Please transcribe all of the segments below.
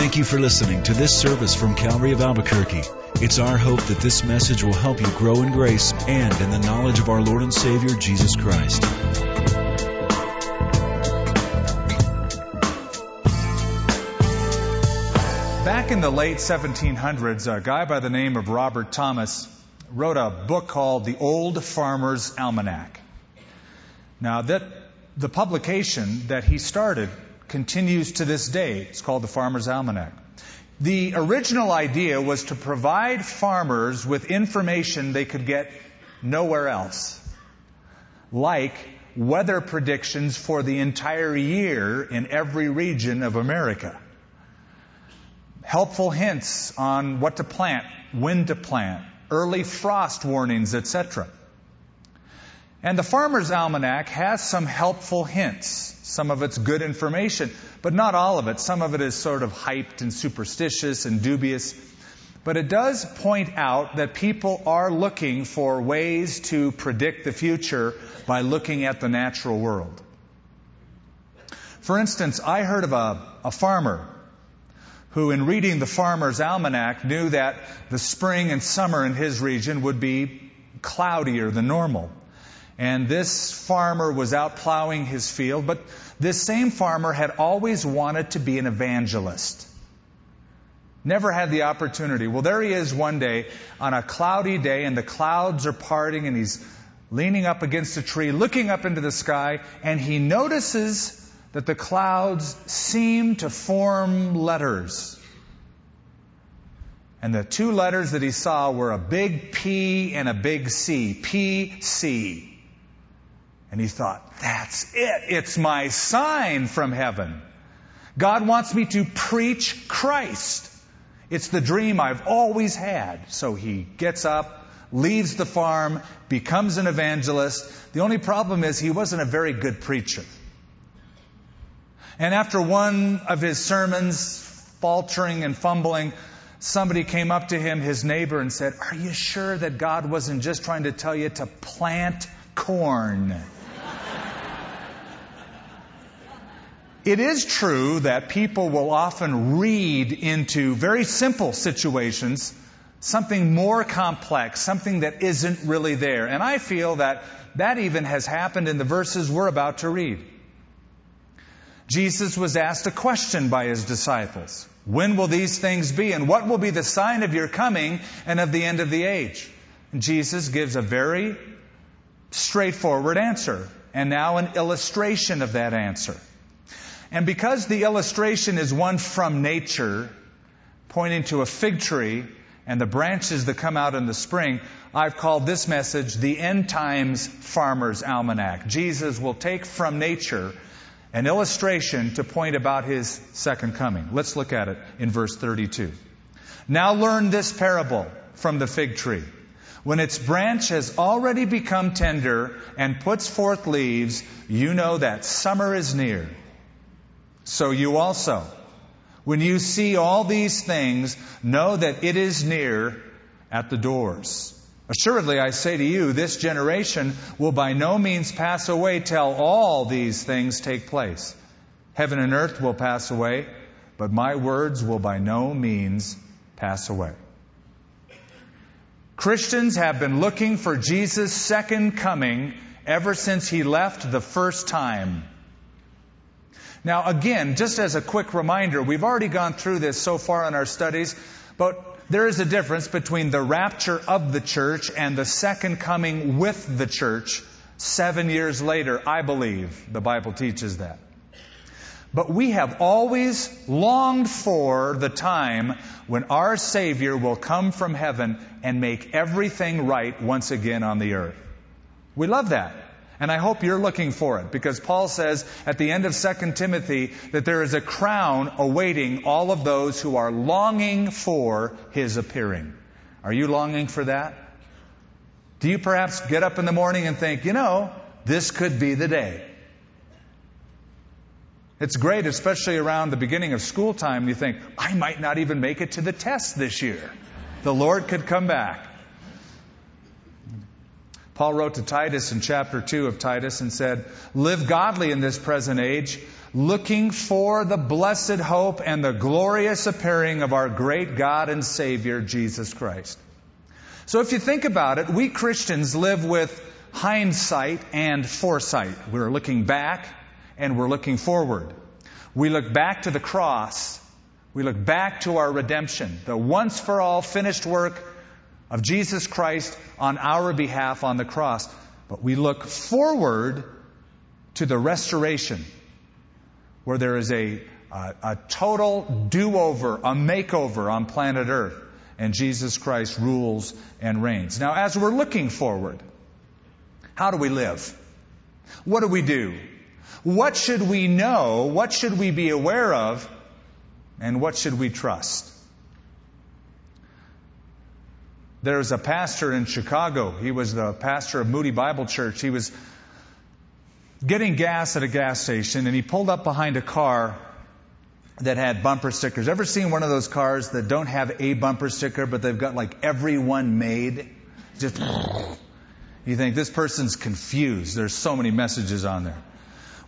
Thank you for listening to this service from Calvary of Albuquerque. It's our hope that this message will help you grow in grace and in the knowledge of our Lord and Savior, Jesus Christ. Back in the late 1700s, a guy by the name of Robert Thomas wrote a book called The Old Farmer's Almanac. Now, that the publication that he started continues to this day. It's called the Farmer's Almanac. The original idea was to provide farmers with information they could get nowhere else, like weather predictions for the entire year in every region of America, helpful hints on what to plant, when to plant, early frost warnings, etc. And the Farmer's Almanac has some helpful hints. Some of it's good information, but not all of it. Some of it is sort of hyped and superstitious and dubious. But it does point out that people are looking for ways to predict the future by looking at the natural world. For instance, I heard of a, a farmer who, in reading the Farmer's Almanac, knew that the spring and summer in his region would be cloudier than normal. And this farmer was out plowing his field, but this same farmer had always wanted to be an evangelist. Never had the opportunity. Well, there he is one day on a cloudy day, and the clouds are parting, and he's leaning up against a tree, looking up into the sky, and he notices that the clouds seem to form letters. And the two letters that he saw were a big P and a big C. P C. And he thought, that's it. It's my sign from heaven. God wants me to preach Christ. It's the dream I've always had. So he gets up, leaves the farm, becomes an evangelist. The only problem is he wasn't a very good preacher. And after one of his sermons, faltering and fumbling, somebody came up to him, his neighbor, and said, Are you sure that God wasn't just trying to tell you to plant corn? It is true that people will often read into very simple situations something more complex, something that isn't really there. And I feel that that even has happened in the verses we're about to read. Jesus was asked a question by his disciples. When will these things be? And what will be the sign of your coming and of the end of the age? And Jesus gives a very straightforward answer and now an illustration of that answer. And because the illustration is one from nature, pointing to a fig tree and the branches that come out in the spring, I've called this message the End Times Farmer's Almanac. Jesus will take from nature an illustration to point about his second coming. Let's look at it in verse 32. Now learn this parable from the fig tree. When its branch has already become tender and puts forth leaves, you know that summer is near. So you also, when you see all these things, know that it is near at the doors. Assuredly, I say to you, this generation will by no means pass away till all these things take place. Heaven and earth will pass away, but my words will by no means pass away. Christians have been looking for Jesus' second coming ever since he left the first time. Now, again, just as a quick reminder, we've already gone through this so far in our studies, but there is a difference between the rapture of the church and the second coming with the church seven years later, I believe. The Bible teaches that. But we have always longed for the time when our Savior will come from heaven and make everything right once again on the earth. We love that. And I hope you're looking for it because Paul says at the end of 2 Timothy that there is a crown awaiting all of those who are longing for his appearing. Are you longing for that? Do you perhaps get up in the morning and think, you know, this could be the day? It's great, especially around the beginning of school time. You think, I might not even make it to the test this year. The Lord could come back. Paul wrote to Titus in chapter 2 of Titus and said, Live godly in this present age, looking for the blessed hope and the glorious appearing of our great God and Savior, Jesus Christ. So if you think about it, we Christians live with hindsight and foresight. We're looking back and we're looking forward. We look back to the cross. We look back to our redemption, the once for all finished work of Jesus Christ on our behalf on the cross. But we look forward to the restoration where there is a, a, a total do over, a makeover on planet Earth, and Jesus Christ rules and reigns. Now, as we're looking forward, how do we live? What do we do? What should we know? What should we be aware of? And what should we trust? There's a pastor in Chicago. He was the pastor of Moody Bible Church. He was getting gas at a gas station and he pulled up behind a car that had bumper stickers. Ever seen one of those cars that don't have a bumper sticker, but they've got like every one made? Just, you think this person's confused. There's so many messages on there.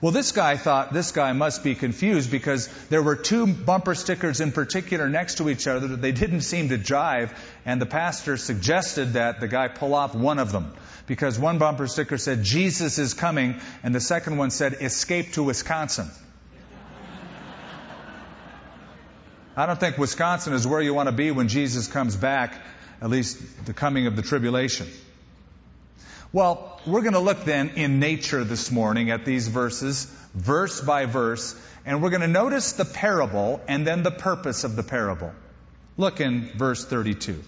Well, this guy thought this guy must be confused because there were two bumper stickers in particular next to each other that they didn't seem to jive, and the pastor suggested that the guy pull off one of them because one bumper sticker said Jesus is coming, and the second one said escape to Wisconsin. I don't think Wisconsin is where you want to be when Jesus comes back, at least the coming of the tribulation. Well, we're going to look then in nature this morning at these verses, verse by verse, and we're going to notice the parable and then the purpose of the parable. Look in verse 32.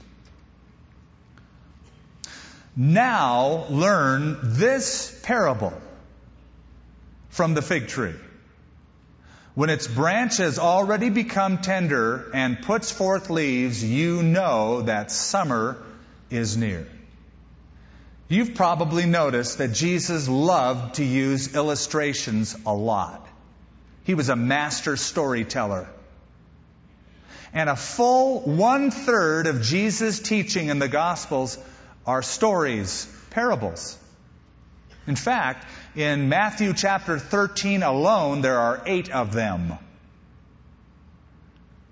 Now learn this parable from the fig tree. When its branch has already become tender and puts forth leaves, you know that summer is near. You've probably noticed that Jesus loved to use illustrations a lot. He was a master storyteller. And a full one third of Jesus' teaching in the Gospels are stories, parables. In fact, in Matthew chapter 13 alone, there are eight of them.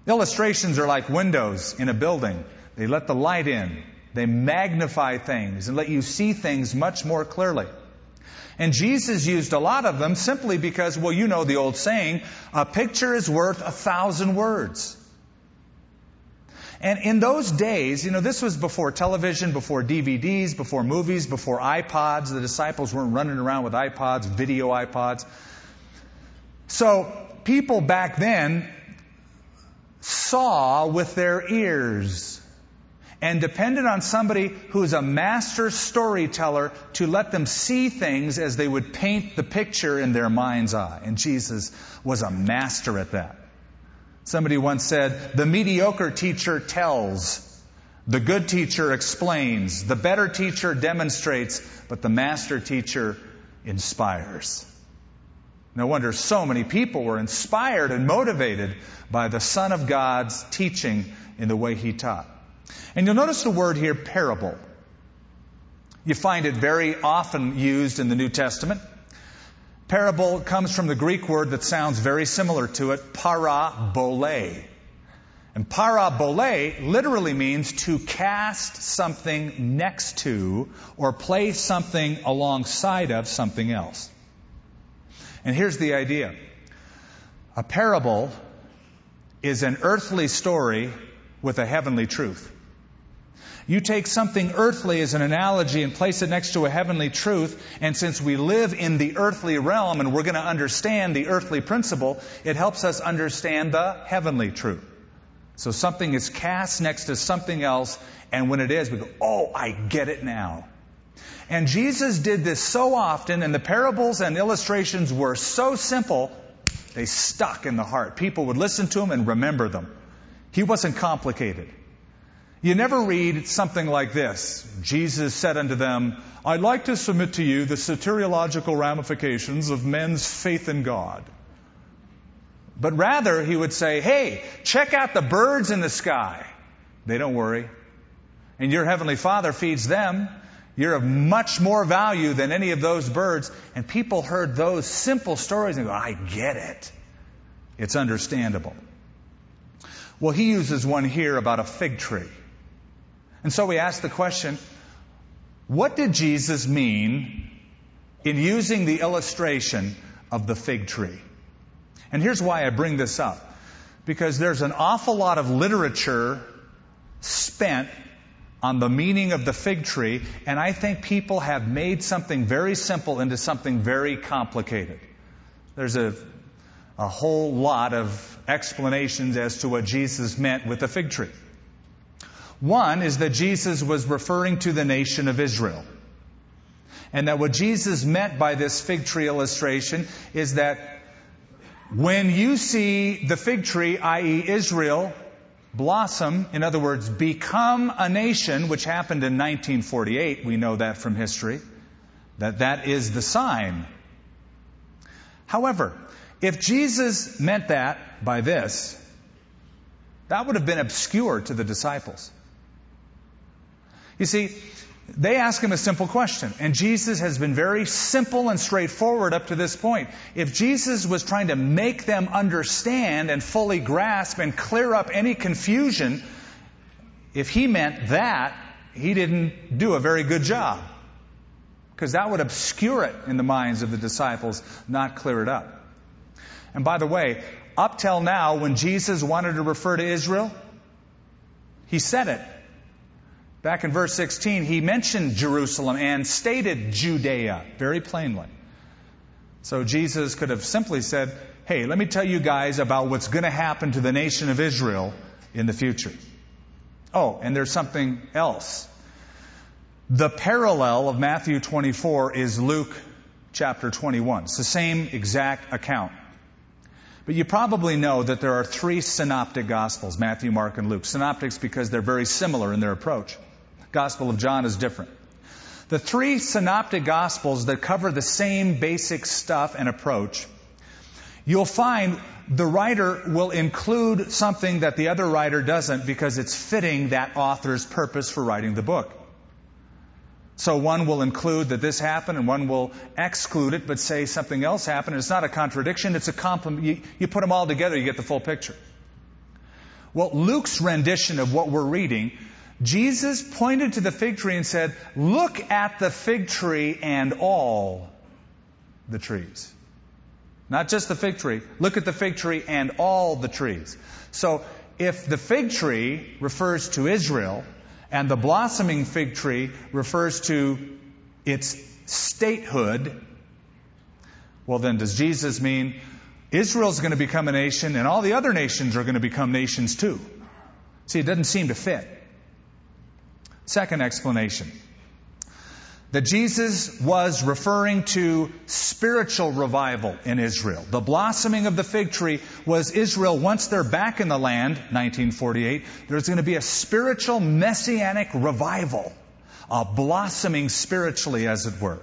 Illustrations are like windows in a building. They let the light in. They magnify things and let you see things much more clearly. And Jesus used a lot of them simply because, well, you know the old saying, a picture is worth a thousand words. And in those days, you know, this was before television, before DVDs, before movies, before iPods. The disciples weren't running around with iPods, video iPods. So people back then saw with their ears and depended on somebody who's a master storyteller to let them see things as they would paint the picture in their mind's eye. And Jesus was a master at that. Somebody once said, the mediocre teacher tells, the good teacher explains, the better teacher demonstrates, but the master teacher inspires. No wonder so many people were inspired and motivated by the Son of God's teaching in the way he taught. And you'll notice the word here, parable. You find it very often used in the New Testament. Parable comes from the Greek word that sounds very similar to it, parabole. And parabole literally means to cast something next to or place something alongside of something else. And here's the idea. A parable is an earthly story with a heavenly truth. You take something earthly as an analogy and place it next to a heavenly truth, and since we live in the earthly realm and we're going to understand the earthly principle, it helps us understand the heavenly truth. So something is cast next to something else, and when it is, we go, oh, I get it now. And Jesus did this so often, and the parables and illustrations were so simple, they stuck in the heart. People would listen to them and remember them. He wasn't complicated. You never read something like this. Jesus said unto them, I'd like to submit to you the soteriological ramifications of men's faith in God. But rather, he would say, Hey, check out the birds in the sky. They don't worry. And your heavenly Father feeds them. You're of much more value than any of those birds. And people heard those simple stories and go, I get it. It's understandable. Well, he uses one here about a fig tree. And so we ask the question, what did Jesus mean in using the illustration of the fig tree? And here's why I bring this up. Because there's an awful lot of literature spent on the meaning of the fig tree, and I think people have made something very simple into something very complicated. There's a, a whole lot of explanations as to what Jesus meant with the fig tree. One is that Jesus was referring to the nation of Israel. And that what Jesus meant by this fig tree illustration is that when you see the fig tree, i.e., Israel, blossom, in other words, become a nation, which happened in 1948, we know that from history, that that is the sign. However, if Jesus meant that by this, that would have been obscure to the disciples. You see, they ask him a simple question, and Jesus has been very simple and straightforward up to this point. If Jesus was trying to make them understand and fully grasp and clear up any confusion, if he meant that, he didn't do a very good job. Because that would obscure it in the minds of the disciples, not clear it up. And by the way, up till now, when Jesus wanted to refer to Israel, he said it. Back in verse 16, he mentioned Jerusalem and stated Judea very plainly. So Jesus could have simply said, Hey, let me tell you guys about what's going to happen to the nation of Israel in the future. Oh, and there's something else. The parallel of Matthew 24 is Luke chapter 21. It's the same exact account. But you probably know that there are three synoptic gospels Matthew, Mark, and Luke. Synoptics because they're very similar in their approach. Gospel of John is different. The three synoptic gospels that cover the same basic stuff and approach, you'll find the writer will include something that the other writer doesn't because it's fitting that author's purpose for writing the book. So one will include that this happened and one will exclude it but say something else happened. It's not a contradiction, it's a complement. You, you put them all together, you get the full picture. Well, Luke's rendition of what we're reading Jesus pointed to the fig tree and said, Look at the fig tree and all the trees. Not just the fig tree. Look at the fig tree and all the trees. So, if the fig tree refers to Israel and the blossoming fig tree refers to its statehood, well, then does Jesus mean Israel's going to become a nation and all the other nations are going to become nations too? See, it doesn't seem to fit. Second explanation that Jesus was referring to spiritual revival in Israel. The blossoming of the fig tree was Israel once they're back in the land, 1948, there's going to be a spiritual messianic revival, a blossoming spiritually, as it were,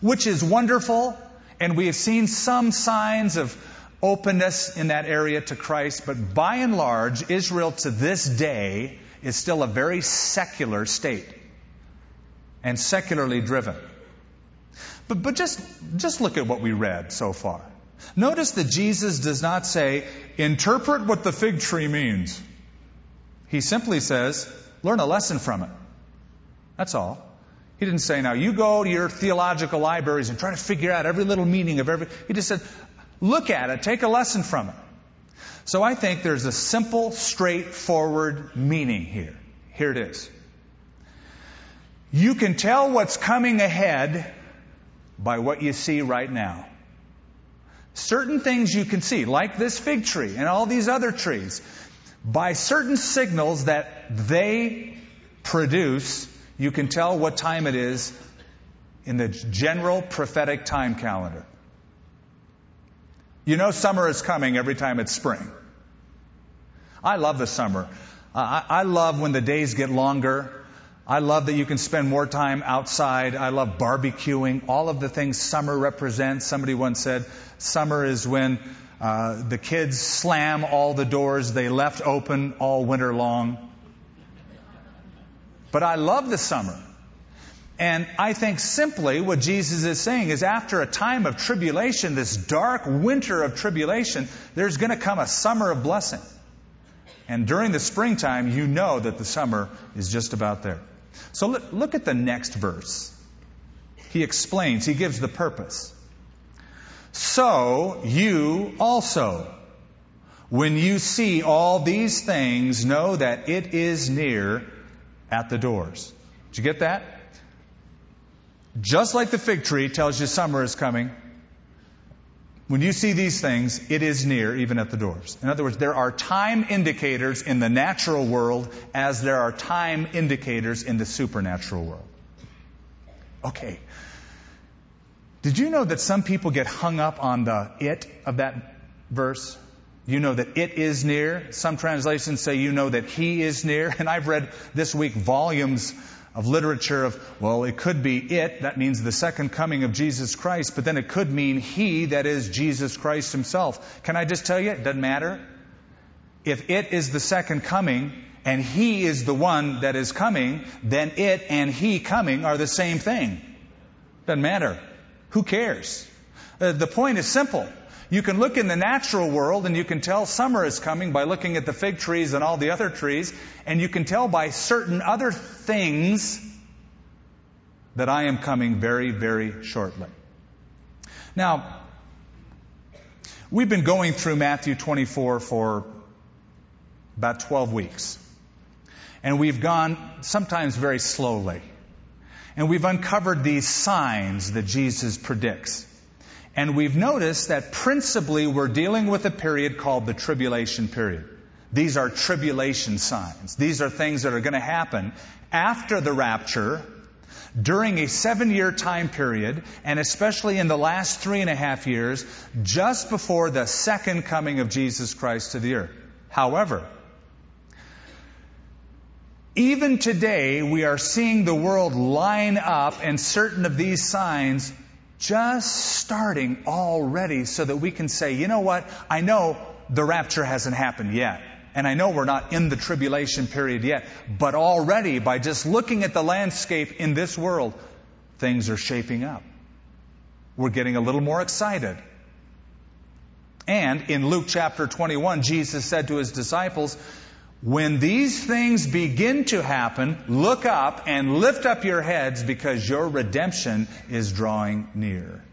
which is wonderful, and we have seen some signs of openness in that area to Christ, but by and large, Israel to this day is still a very secular state and secularly driven. But, but just, just look at what we read so far. Notice that Jesus does not say, interpret what the fig tree means. He simply says, learn a lesson from it. That's all. He didn't say, now you go to your theological libraries and try to figure out every little meaning of every. He just said, look at it, take a lesson from it. So I think there's a simple, straightforward meaning here. Here it is. You can tell what's coming ahead by what you see right now. Certain things you can see, like this fig tree and all these other trees, by certain signals that they produce, you can tell what time it is in the general prophetic time calendar. You know summer is coming every time it's spring. I love the summer. I, I love when the days get longer. I love that you can spend more time outside. I love barbecuing. All of the things summer represents. Somebody once said, summer is when uh, the kids slam all the doors they left open all winter long. But I love the summer. And I think simply what Jesus is saying is after a time of tribulation, this dark winter of tribulation, there's going to come a summer of blessing. And during the springtime, you know that the summer is just about there. So look, at the next verse. He explains, he gives the purpose. So you also, when you see all these things, know that it is near at the doors. Did you get that? Just like the fig tree tells you summer is coming, when you see these things, it is near, even at the doors. In other words, there are time indicators in the natural world as there are time indicators in the supernatural world. Okay. Did you know that some people get hung up on the it of that verse? You know that it is near. Some translations say you know that he is near. And I've read this week volumes of literature of, well, it could be it, that means the second coming of Jesus Christ, but then it could mean he, that is Jesus Christ himself. Can I just tell you, it doesn't matter. If it is the second coming, and he is the one that is coming, then it and he coming are the same thing. Doesn't matter. Who cares? Uh, the point is simple. You can look in the natural world and you can tell summer is coming by looking at the fig trees and all the other trees, and you can tell by certain other things that I am coming very, very shortly. Now, we've been going through Matthew 24 for about 12 weeks. And we've gone sometimes very slowly. And we've uncovered these signs that Jesus predicts. And we've noticed that principally we're dealing with a period called the tribulation period. These are tribulation signs. These are things that are going to happen after the rapture, during a seven year time period, and especially in the last three and a half years, just before the second coming of Jesus Christ to the earth. However, even today, we are seeing the world line up and certain of these signs just starting already so that we can say, you know what? I know the rapture hasn't happened yet. And I know we're not in the tribulation period yet. But already, by just looking at the landscape in this world, things are shaping up. We're getting a little more excited. And in Luke chapter 21, Jesus said to his disciples, when these things begin to happen, look up and lift up your heads because your redemption is drawing near.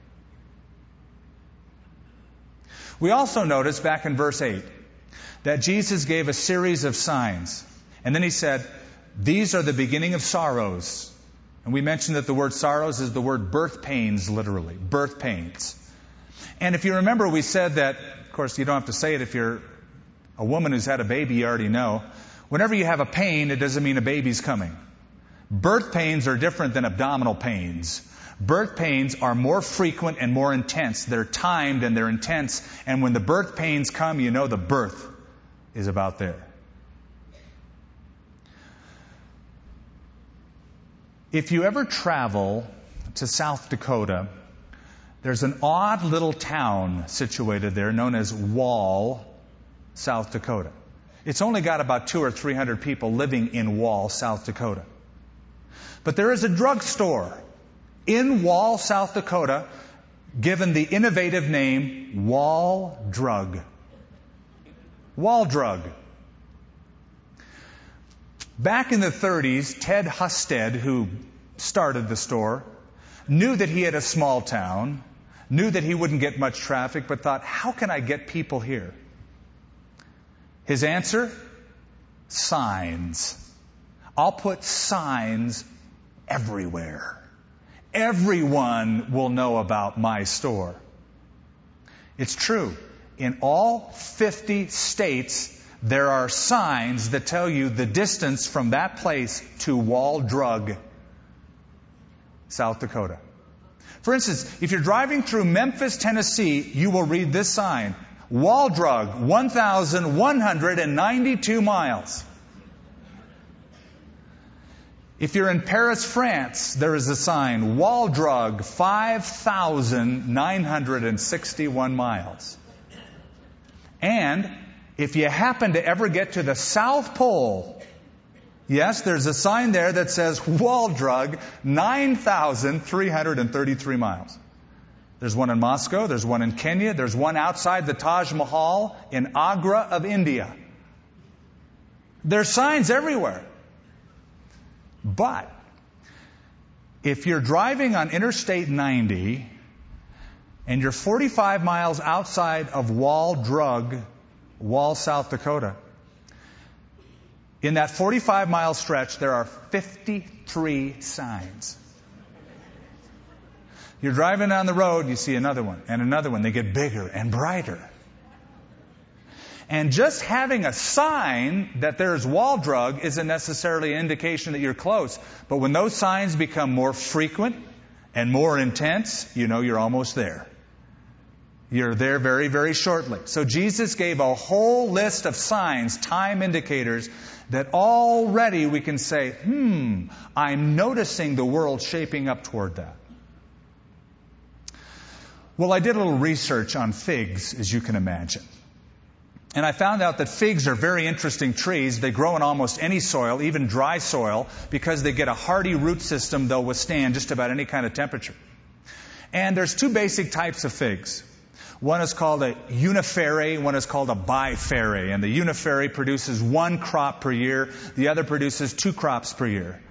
We also notice back in verse 8 that Jesus gave a series of signs. And then he said, These are the beginning of sorrows. And we mentioned that the word sorrows is the word birth pains, literally. Birth pains. And if you remember, we said that, of course, you don't have to say it if you're a woman who's had a baby, you already know. Whenever you have a pain, it doesn't mean a baby's coming. Birth pains are different than abdominal pains. Birth pains are more frequent and more intense. They're timed and they're intense. And when the birth pains come, you know the birth is about there. If you ever travel to South Dakota, there's an odd little town situated there known as Wall, South Dakota. It's only got about two or three hundred people living in Wall, South Dakota. But there is a drugstore in Wall, South Dakota, given the innovative name Wall Drug. Wall Drug. Back in the 30s, Ted Hustead, who started the store, knew that he had a small town, knew that he wouldn't get much traffic, but thought, how can I get people here? His answer? Signs. I'll put signs everywhere. Everyone will know about my store. It's true. In all 50 states, there are signs that tell you the distance from that place to Wall Drug, South Dakota. For instance, if you're driving through Memphis, Tennessee, you will read this sign Wall Drug, 1,192 miles. If you're in Paris, France, there is a sign, Wall Drug, 5,961 miles. And if you happen to ever get to the South Pole, Yes, there's a sign there that says Wall Drug, 9,333 miles. There's one in Moscow, there's one in Kenya, there's one outside the Taj Mahal in Agra of India. There's signs everywhere. But if you're driving on Interstate 90 and you're 45 miles outside of Wall Drug, Wall, South Dakota, in that 45 mile stretch, there are 53 signs. You're driving down the road, you see another one and another one. They get bigger and brighter. And just having a sign that there's wall drug isn't necessarily an indication that you're close. But when those signs become more frequent and more intense, you know you're almost there. You're there very, very shortly. So Jesus gave a whole list of signs, time indicators, that already we can say, hmm, I'm noticing the world shaping up toward that. Well, I did a little research on figs, as you can imagine. And I found out that figs are very interesting trees. They grow in almost any soil, even dry soil, because they get a hardy root system they'll withstand just about any kind of temperature. And there's two basic types of figs. One is called a uniferae, one is called a biferae. And the uniferae produces one crop per year, the other produces two crops per year.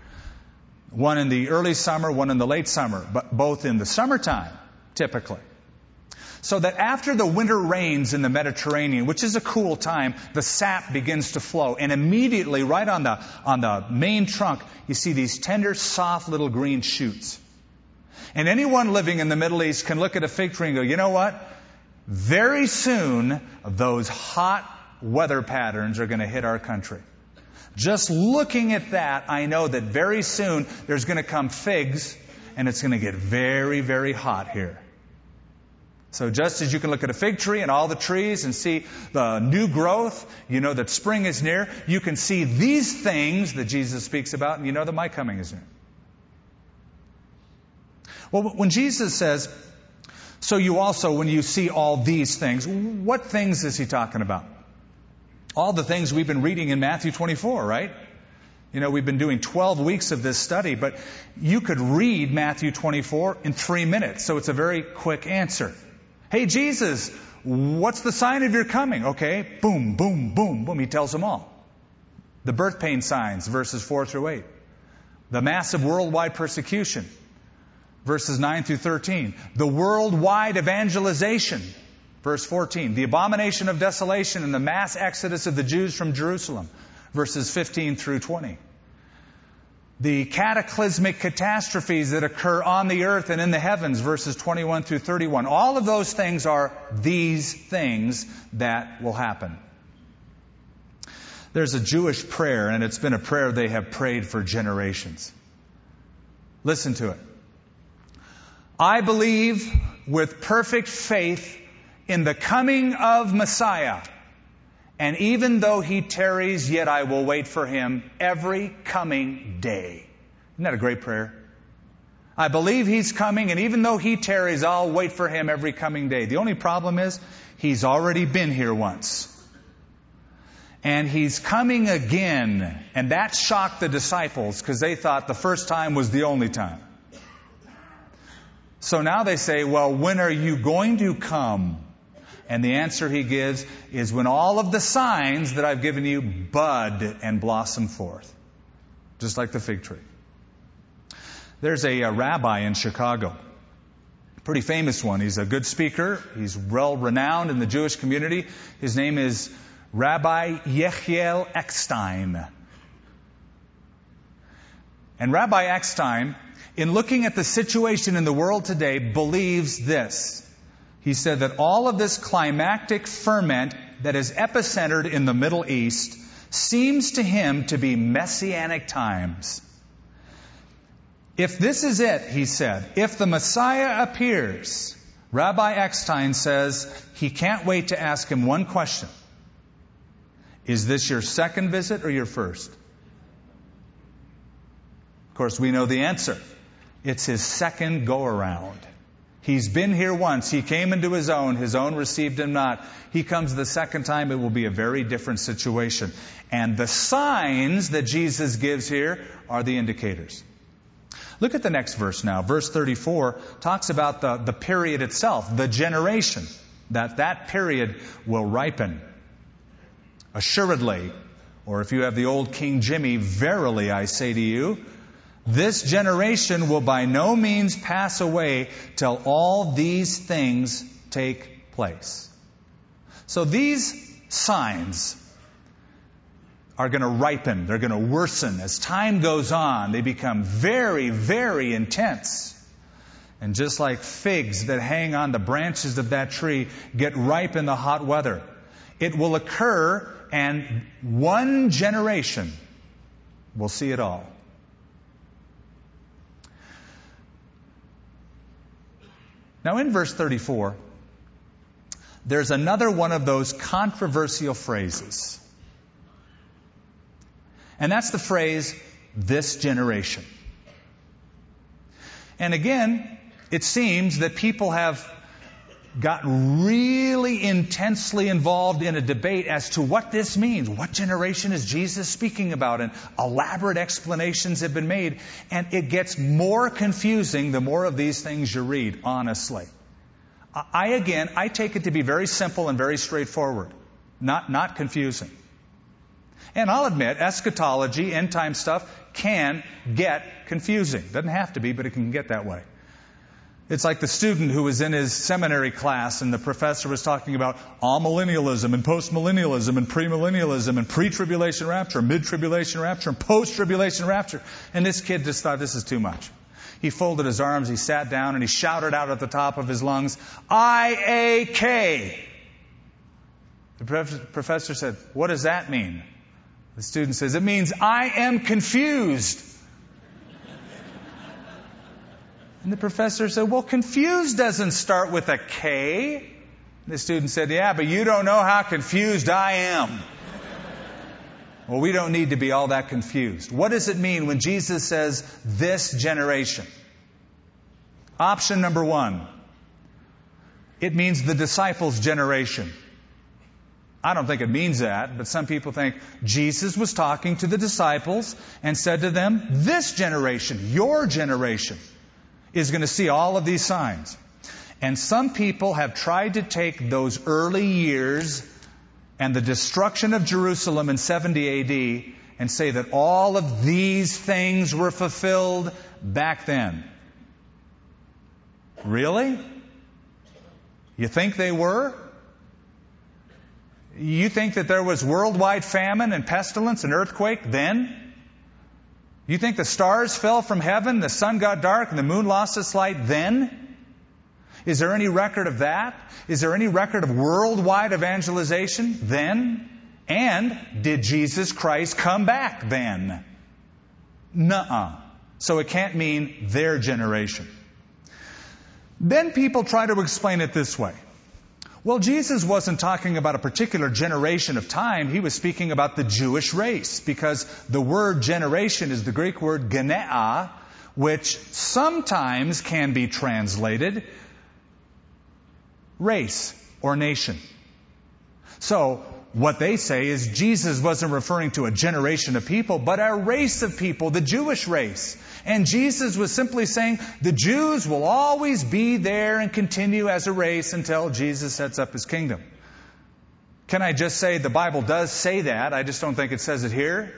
One in the early summer, one in the late summer, but both in the summertime, typically. So that after the winter rains in the Mediterranean, which is a cool time, the sap begins to flow. And immediately, right on the, on the main trunk, you see these tender, soft little green shoots. And anyone living in the Middle East can look at a fig tree and go, you know what? Very soon, those hot weather patterns are going to hit our country. Just looking at that, I know that very soon there's going to come figs and it's going to get very, very hot here. So just as you can look at a fig tree and all the trees and see the new growth, you know that spring is near, you can see these things that Jesus speaks about and you know that my coming is near. Well, when Jesus says, so you also, when you see all these things, what things is he talking about? All the things we've been reading in Matthew 24, right? You know, we've been doing 12 weeks of this study, but you could read Matthew 24 in three minutes, so it's a very quick answer. Hey, Jesus, what's the sign of your coming? Okay, boom, boom, boom, boom. He tells them all. The birth pain signs, verses 4 through 8. The massive worldwide persecution, verses 9 through 13. The worldwide evangelization, verse 14. The abomination of desolation and the mass exodus of the Jews from Jerusalem, verses 15 through 20 the cataclysmic catastrophes that occur on the earth and in the heavens, verses 21 through 31. All of those things are these things that will happen. There's a Jewish prayer, and it's been a prayer they have prayed for generations. Listen to it. I believe with perfect faith in the coming of Messiah and even though he tarries, yet I will wait for him every coming day. Isn't that a great prayer? I believe he's coming, and even though he tarries, I'll wait for him every coming day. The only problem is, he's already been here once. And he's coming again. And that shocked the disciples because they thought the first time was the only time. So now they say, well, when are you going to come? And the answer he gives is when all of the signs that I've given you bud and blossom forth. Just like the fig tree. There's a, a rabbi in Chicago. Pretty famous one. He's a good speaker. He's well renowned in the Jewish community. His name is Rabbi Yechiel Eckstein. And Rabbi Eckstein, in looking at the situation in the world today, believes this he said that all of this climactic ferment that is epicentered in the Middle East seems to him to be messianic times. If this is it, he said, if the Messiah appears, Rabbi Eckstein says he can't wait to ask him one question. Is this your second visit or your first? Of course, we know the answer. It's his second go around. He's been here once. He came into his own. His own received him not. He comes the second time. It will be a very different situation. And the signs that Jesus gives here are the indicators. Look at the next verse now. Verse 34 talks about the, the period itself, the generation, that that period will ripen. Assuredly, or if you have the old King Jimmy, verily I say to you, this generation will by no means pass away till all these things take place. So these signs are going to ripen. They're going to worsen. As time goes on, they become very, very intense. And just like figs that hang on the branches of that tree get ripe in the hot weather, it will occur and one generation will see it all. Now, in verse 34, there's another one of those controversial phrases. And that's the phrase, this generation. And again, it seems that people have got really intensely involved in a debate as to what this means. What generation is Jesus speaking about? And elaborate explanations have been made. And it gets more confusing the more of these things you read, honestly. I, again, I take it to be very simple and very straightforward, not, not confusing. And I'll admit, eschatology, end time stuff, can get confusing. Doesn't have to be, but it can get that way. It's like the student who was in his seminary class and the professor was talking about amillennialism and postmillennialism and premillennialism and pre-tribulation rapture, mid-tribulation rapture and post-tribulation rapture. And this kid just thought this is too much. He folded his arms, he sat down and he shouted out at the top of his lungs, I-A-K. The professor said, what does that mean? The student says, it means I am confused. And the professor said, Well, confused doesn't start with a K. The student said, Yeah, but you don't know how confused I am. well, we don't need to be all that confused. What does it mean when Jesus says this generation? Option number one. It means the disciples' generation. I don't think it means that, but some people think Jesus was talking to the disciples and said to them, this generation, your generation is going to see all of these signs. And some people have tried to take those early years and the destruction of Jerusalem in 70 AD and say that all of these things were fulfilled back then. Really? You think they were? You think that there was worldwide famine and pestilence and earthquake then? You think the stars fell from heaven, the sun got dark, and the moon lost its light then? Is there any record of that? Is there any record of worldwide evangelization then? And did Jesus Christ come back then? Nuh-uh. So it can't mean their generation. Then people try to explain it this way. Well, Jesus wasn't talking about a particular generation of time. He was speaking about the Jewish race because the word generation is the Greek word genea, which sometimes can be translated race or nation. So, what they say is Jesus wasn't referring to a generation of people, but a race of people, the Jewish race. And Jesus was simply saying the Jews will always be there and continue as a race until Jesus sets up his kingdom. Can I just say the Bible does say that? I just don't think it says it here.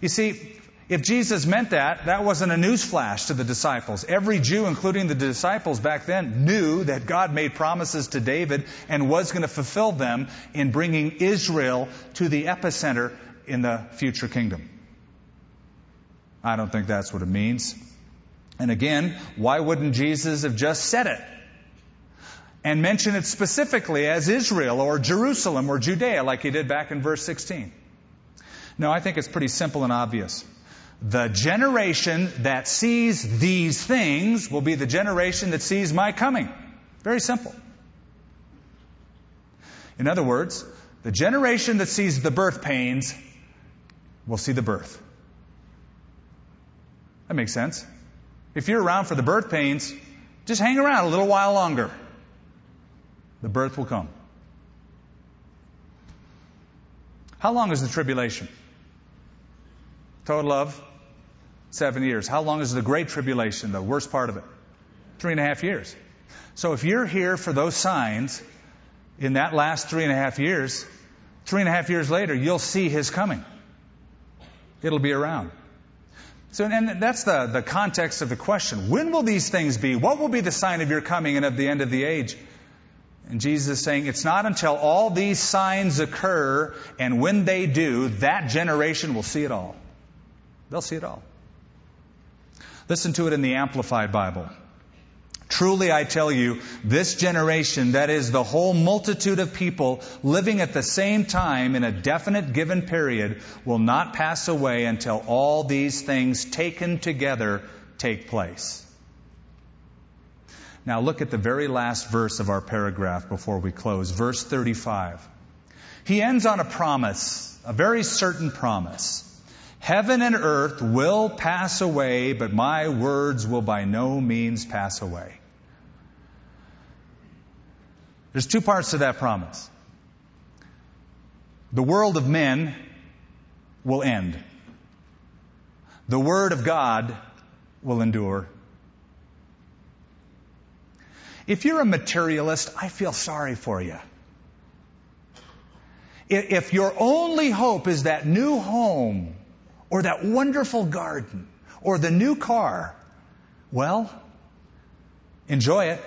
You see, if Jesus meant that, that wasn't a newsflash to the disciples. Every Jew, including the disciples back then, knew that God made promises to David and was going to fulfill them in bringing Israel to the epicenter in the future kingdom. I don't think that's what it means. And again, why wouldn't Jesus have just said it? And mention it specifically as Israel or Jerusalem or Judea like he did back in verse 16. No, I think it's pretty simple and obvious. The generation that sees these things will be the generation that sees my coming. Very simple. In other words, the generation that sees the birth pains will see the birth. That makes sense. If you're around for the birth pains, Just hang around a little while longer. The birth will come. How long is the tribulation? Total of seven years. How long is the great tribulation, the worst part of it? Three and a half years. So if you're here for those signs in that last three and a half years, three and a half years later, you'll see his coming. It'll be around. So, and that's the, the context of the question. When will these things be? What will be the sign of your coming and of the end of the age? And Jesus is saying, it's not until all these signs occur, and when they do, that generation will see it all. They'll see it all. Listen to it in the Amplified Bible. Truly I tell you, this generation, that is the whole multitude of people living at the same time in a definite given period, will not pass away until all these things taken together take place. Now look at the very last verse of our paragraph before we close, verse 35. He ends on a promise, a very certain promise. Heaven and earth will pass away, but my words will by no means pass away. There's two parts to that promise. The world of men will end. The Word of God will endure. If you're a materialist, I feel sorry for you. If your only hope is that new home, or that wonderful garden, or the new car, well, enjoy it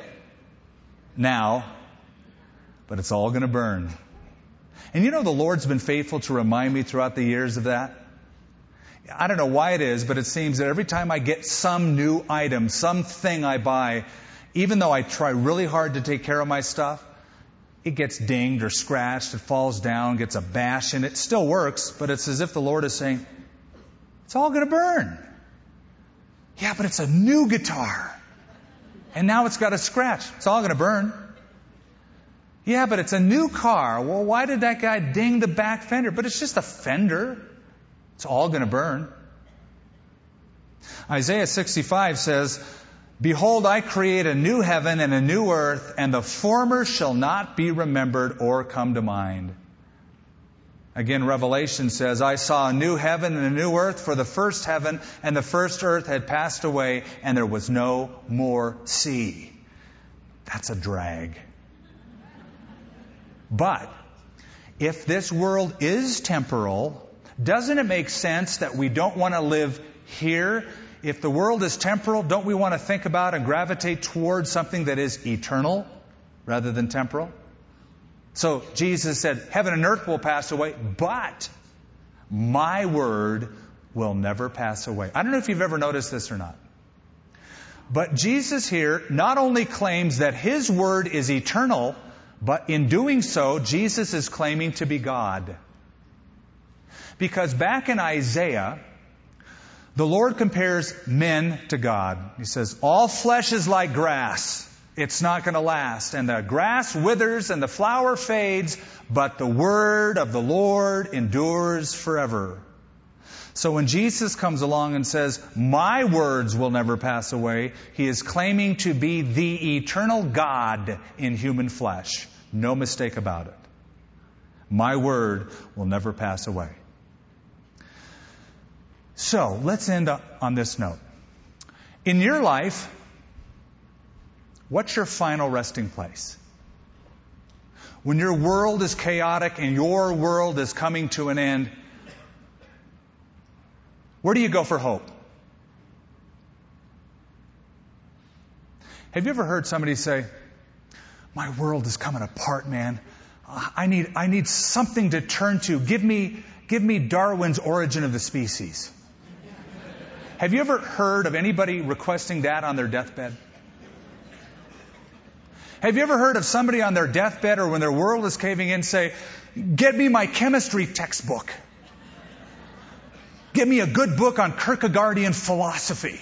now, but it's all going to burn. And you know, the Lord's been faithful to remind me throughout the years of that. I don't know why it is, but it seems that every time I get some new item, something I buy, even though I try really hard to take care of my stuff, it gets dinged or scratched, it falls down, gets a bash, and it still works, but it's as if the Lord is saying, it's all going to burn. Yeah, but it's a new guitar. And now it's got a scratch. It's all going to burn. Yeah, but it's a new car. Well, why did that guy ding the back fender? But it's just a fender. It's all going to burn. Isaiah 65 says, Behold, I create a new heaven and a new earth, and the former shall not be remembered or come to mind. Again, Revelation says, I saw a new heaven and a new earth, for the first heaven and the first earth had passed away, and there was no more sea. That's a drag. But, if this world is temporal, doesn't it make sense that we don't want to live here if the world is temporal, don't we want to think about and gravitate towards something that is eternal rather than temporal? So Jesus said, Heaven and earth will pass away, but my word will never pass away. I don't know if you've ever noticed this or not. But Jesus here not only claims that his word is eternal, but in doing so, Jesus is claiming to be God. Because back in Isaiah, the Lord compares men to God. He says, All flesh is like grass. It's not going to last. And the grass withers and the flower fades, but the word of the Lord endures forever. So when Jesus comes along and says, My words will never pass away, he is claiming to be the eternal God in human flesh. No mistake about it. My word will never pass away. So let's end on this note. In your life, what's your final resting place? When your world is chaotic and your world is coming to an end, where do you go for hope? Have you ever heard somebody say, My world is coming apart, man. I need, I need something to turn to. Give me, give me Darwin's origin of the species. Have you ever heard of anybody requesting that on their deathbed? Have you ever heard of somebody on their deathbed or when their world is caving in say, Get me my chemistry textbook. Get me a good book on Kierkegaardian philosophy.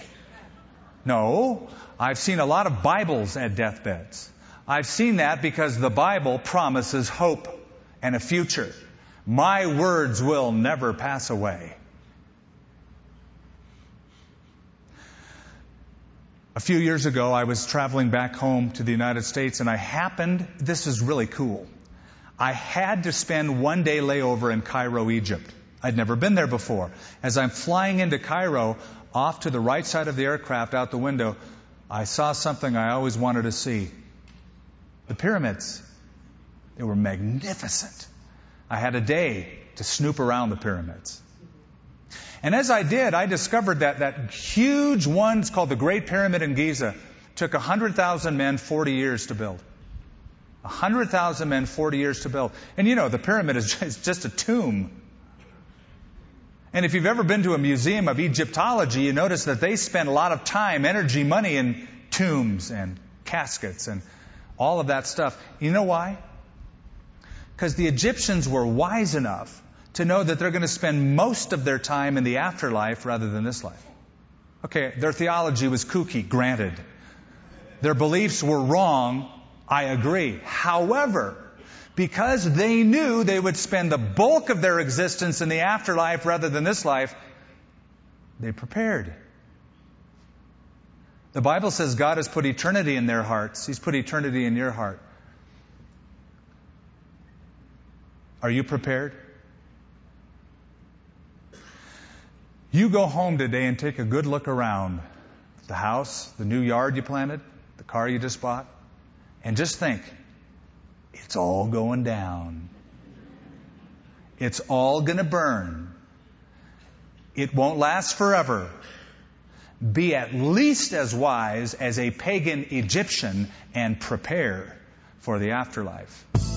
No, I've seen a lot of Bibles at deathbeds. I've seen that because the Bible promises hope and a future. My words will never pass away. A few years ago, I was traveling back home to the United States and I happened, this is really cool. I had to spend one day layover in Cairo, Egypt. I'd never been there before. As I'm flying into Cairo, off to the right side of the aircraft out the window, I saw something I always wanted to see. The pyramids. They were magnificent. I had a day to snoop around the pyramids. And as I did, I discovered that that huge one, it's called the Great Pyramid in Giza, took 100,000 men 40 years to build. 100,000 men 40 years to build. And you know, the pyramid is just, a tomb. And if you've ever been to a museum of Egyptology, you notice that they spend a lot of time, energy, money in tombs and caskets and all of that stuff. You know why? Because the Egyptians were wise enough to know that they're going to spend most of their time in the afterlife rather than this life. Okay, their theology was kooky, granted. Their beliefs were wrong, I agree. However, because they knew they would spend the bulk of their existence in the afterlife rather than this life, they prepared. The Bible says God has put eternity in their hearts. He's put eternity in your heart. Are you prepared? You go home today and take a good look around the house, the new yard you planted, the car you just bought, and just think it's all going down. It's all going to burn. It won't last forever. Be at least as wise as a pagan Egyptian and prepare for the afterlife.